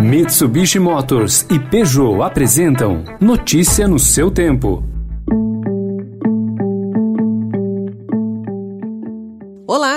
Mitsubishi Motors e Peugeot apresentam Notícia no seu tempo.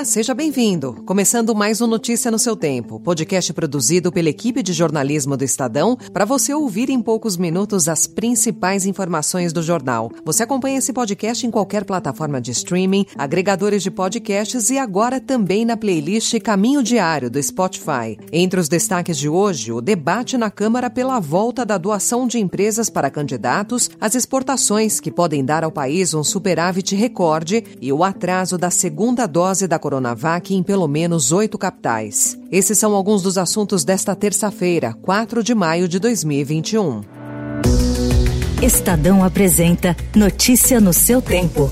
Seja bem-vindo. Começando mais um Notícia no seu tempo, podcast produzido pela equipe de jornalismo do Estadão para você ouvir em poucos minutos as principais informações do jornal. Você acompanha esse podcast em qualquer plataforma de streaming, agregadores de podcasts e agora também na playlist Caminho Diário do Spotify. Entre os destaques de hoje, o debate na Câmara pela volta da doação de empresas para candidatos, as exportações que podem dar ao país um superávit recorde e o atraso da segunda dose dose da Coronavac em pelo menos oito capitais. Esses são alguns dos assuntos desta terça-feira, 4 de maio de 2021. Estadão apresenta Notícia no seu tempo.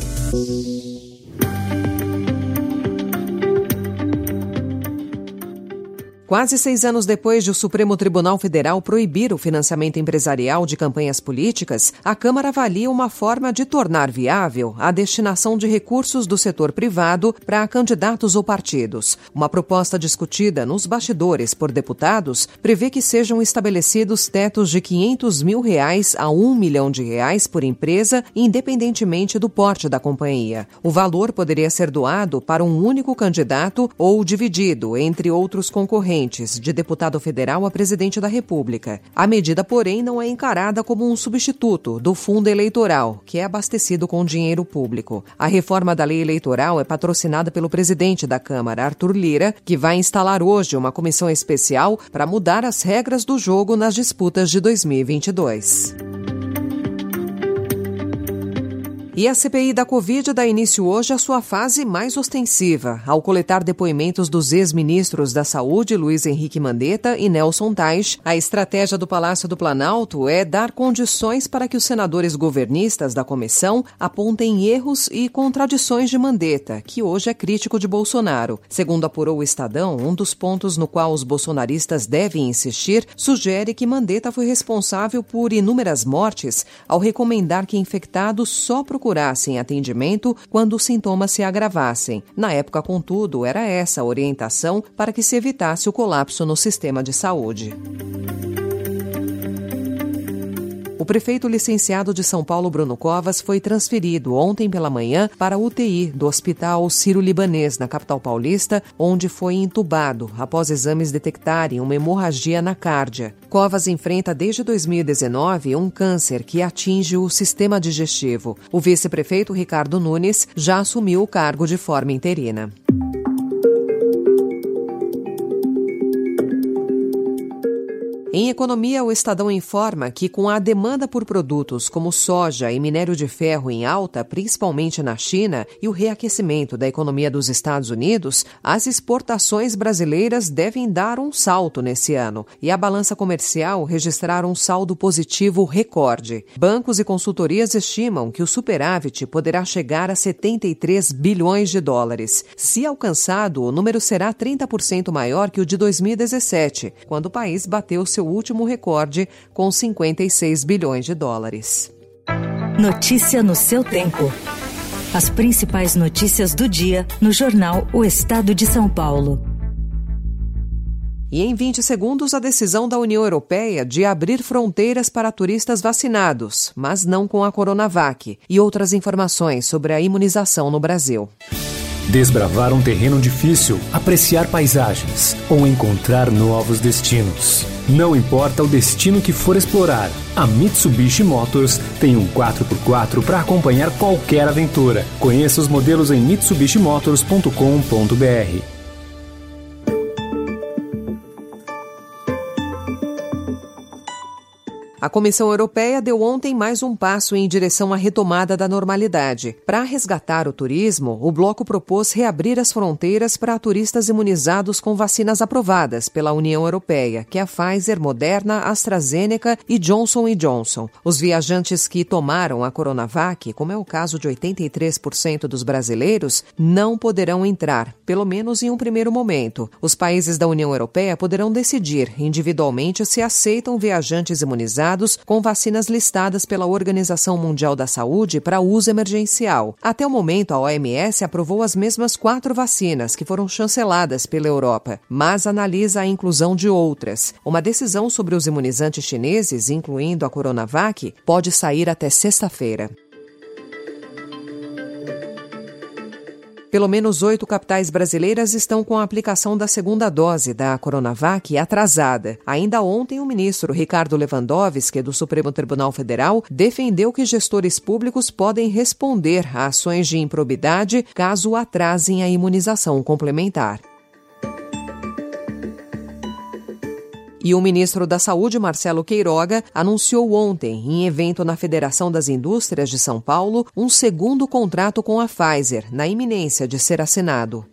Quase seis anos depois de o Supremo Tribunal Federal proibir o financiamento empresarial de campanhas políticas, a Câmara avalia uma forma de tornar viável a destinação de recursos do setor privado para candidatos ou partidos. Uma proposta discutida nos bastidores por deputados prevê que sejam estabelecidos tetos de 500 mil reais a 1 milhão de reais por empresa, independentemente do porte da companhia. O valor poderia ser doado para um único candidato ou dividido entre outros concorrentes de deputado federal a presidente da República. A medida, porém, não é encarada como um substituto do fundo eleitoral, que é abastecido com dinheiro público. A reforma da lei eleitoral é patrocinada pelo presidente da Câmara, Arthur Lira, que vai instalar hoje uma comissão especial para mudar as regras do jogo nas disputas de 2022. E a CPI da Covid dá início hoje à sua fase mais ostensiva, ao coletar depoimentos dos ex-ministros da Saúde, Luiz Henrique Mandetta e Nelson Tais. A estratégia do Palácio do Planalto é dar condições para que os senadores governistas da comissão apontem erros e contradições de Mandetta, que hoje é crítico de Bolsonaro. Segundo apurou o Estadão, um dos pontos no qual os bolsonaristas devem insistir sugere que Mandetta foi responsável por inúmeras mortes ao recomendar que infectados só procurassem procurassem atendimento quando os sintomas se agravassem. Na época, contudo, era essa a orientação para que se evitasse o colapso no sistema de saúde. Prefeito licenciado de São Paulo, Bruno Covas, foi transferido ontem pela manhã para a UTI do Hospital Ciro-Libanês, na capital paulista, onde foi entubado após exames detectarem uma hemorragia na cárdia. Covas enfrenta desde 2019 um câncer que atinge o sistema digestivo. O vice-prefeito Ricardo Nunes já assumiu o cargo de forma interina. Em economia, o Estadão informa que, com a demanda por produtos como soja e minério de ferro em alta, principalmente na China, e o reaquecimento da economia dos Estados Unidos, as exportações brasileiras devem dar um salto nesse ano e a balança comercial registrar um saldo positivo recorde. Bancos e consultorias estimam que o superávit poderá chegar a 73 bilhões de dólares. Se alcançado, o número será 30% maior que o de 2017, quando o país bateu seu último recorde, com 56 bilhões de dólares. Notícia no seu tempo. As principais notícias do dia no jornal O Estado de São Paulo. E em 20 segundos, a decisão da União Europeia de abrir fronteiras para turistas vacinados, mas não com a Coronavac, e outras informações sobre a imunização no Brasil. Desbravar um terreno difícil, apreciar paisagens ou encontrar novos destinos. Não importa o destino que for explorar, a Mitsubishi Motors tem um 4x4 para acompanhar qualquer aventura. Conheça os modelos em mitsubishimotors.com.br. A Comissão Europeia deu ontem mais um passo em direção à retomada da normalidade. Para resgatar o turismo, o bloco propôs reabrir as fronteiras para turistas imunizados com vacinas aprovadas pela União Europeia, que é a Pfizer, Moderna, AstraZeneca e Johnson Johnson. Os viajantes que tomaram a Coronavac, como é o caso de 83% dos brasileiros, não poderão entrar, pelo menos em um primeiro momento. Os países da União Europeia poderão decidir individualmente se aceitam viajantes imunizados imunizados com vacinas listadas pela Organização Mundial da Saúde para uso emergencial. Até o momento, a OMS aprovou as mesmas quatro vacinas que foram chanceladas pela Europa, mas analisa a inclusão de outras. Uma decisão sobre os imunizantes chineses, incluindo a Coronavac, pode sair até sexta-feira. Pelo menos oito capitais brasileiras estão com a aplicação da segunda dose da Coronavac atrasada. Ainda ontem, o ministro Ricardo Lewandowski, do Supremo Tribunal Federal, defendeu que gestores públicos podem responder a ações de improbidade caso atrasem a imunização complementar. E o ministro da Saúde, Marcelo Queiroga, anunciou ontem, em evento na Federação das Indústrias de São Paulo, um segundo contrato com a Pfizer, na iminência de ser assinado.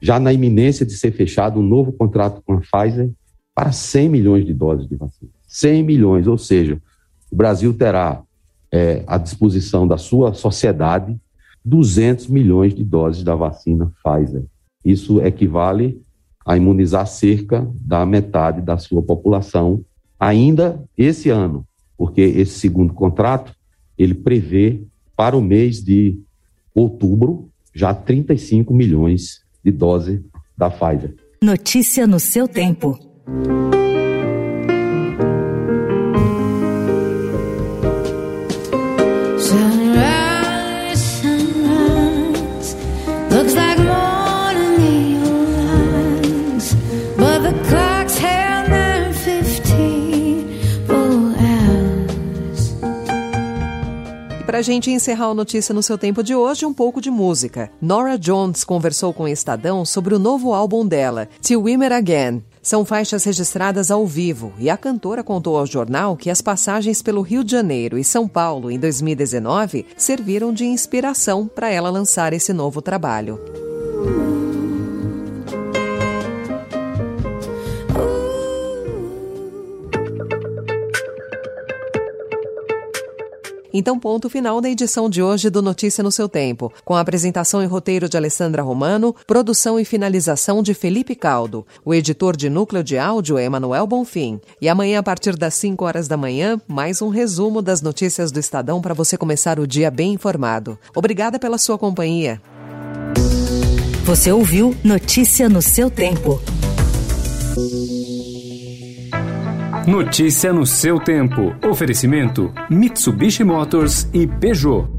Já na iminência de ser fechado um novo contrato com a Pfizer para 100 milhões de doses de vacina. 100 milhões, ou seja, o Brasil terá é, à disposição da sua sociedade 200 milhões de doses da vacina Pfizer. Isso equivale a imunizar cerca da metade da sua população ainda esse ano, porque esse segundo contrato ele prevê para o mês de outubro já 35 milhões de doses da Pfizer. Notícia no seu tempo. Para a gente encerrar a notícia no seu tempo de hoje, um pouco de música. Nora Jones conversou com o Estadão sobre o novo álbum dela, Till Women Again. São faixas registradas ao vivo e a cantora contou ao jornal que as passagens pelo Rio de Janeiro e São Paulo em 2019 serviram de inspiração para ela lançar esse novo trabalho. Então, ponto final da edição de hoje do Notícia no seu Tempo, com a apresentação e roteiro de Alessandra Romano, produção e finalização de Felipe Caldo. O editor de núcleo de áudio é Emanuel Bonfim. E amanhã, a partir das 5 horas da manhã, mais um resumo das notícias do Estadão para você começar o dia bem informado. Obrigada pela sua companhia. Você ouviu Notícia no seu tempo. Notícia no seu tempo. Oferecimento: Mitsubishi Motors e Peugeot.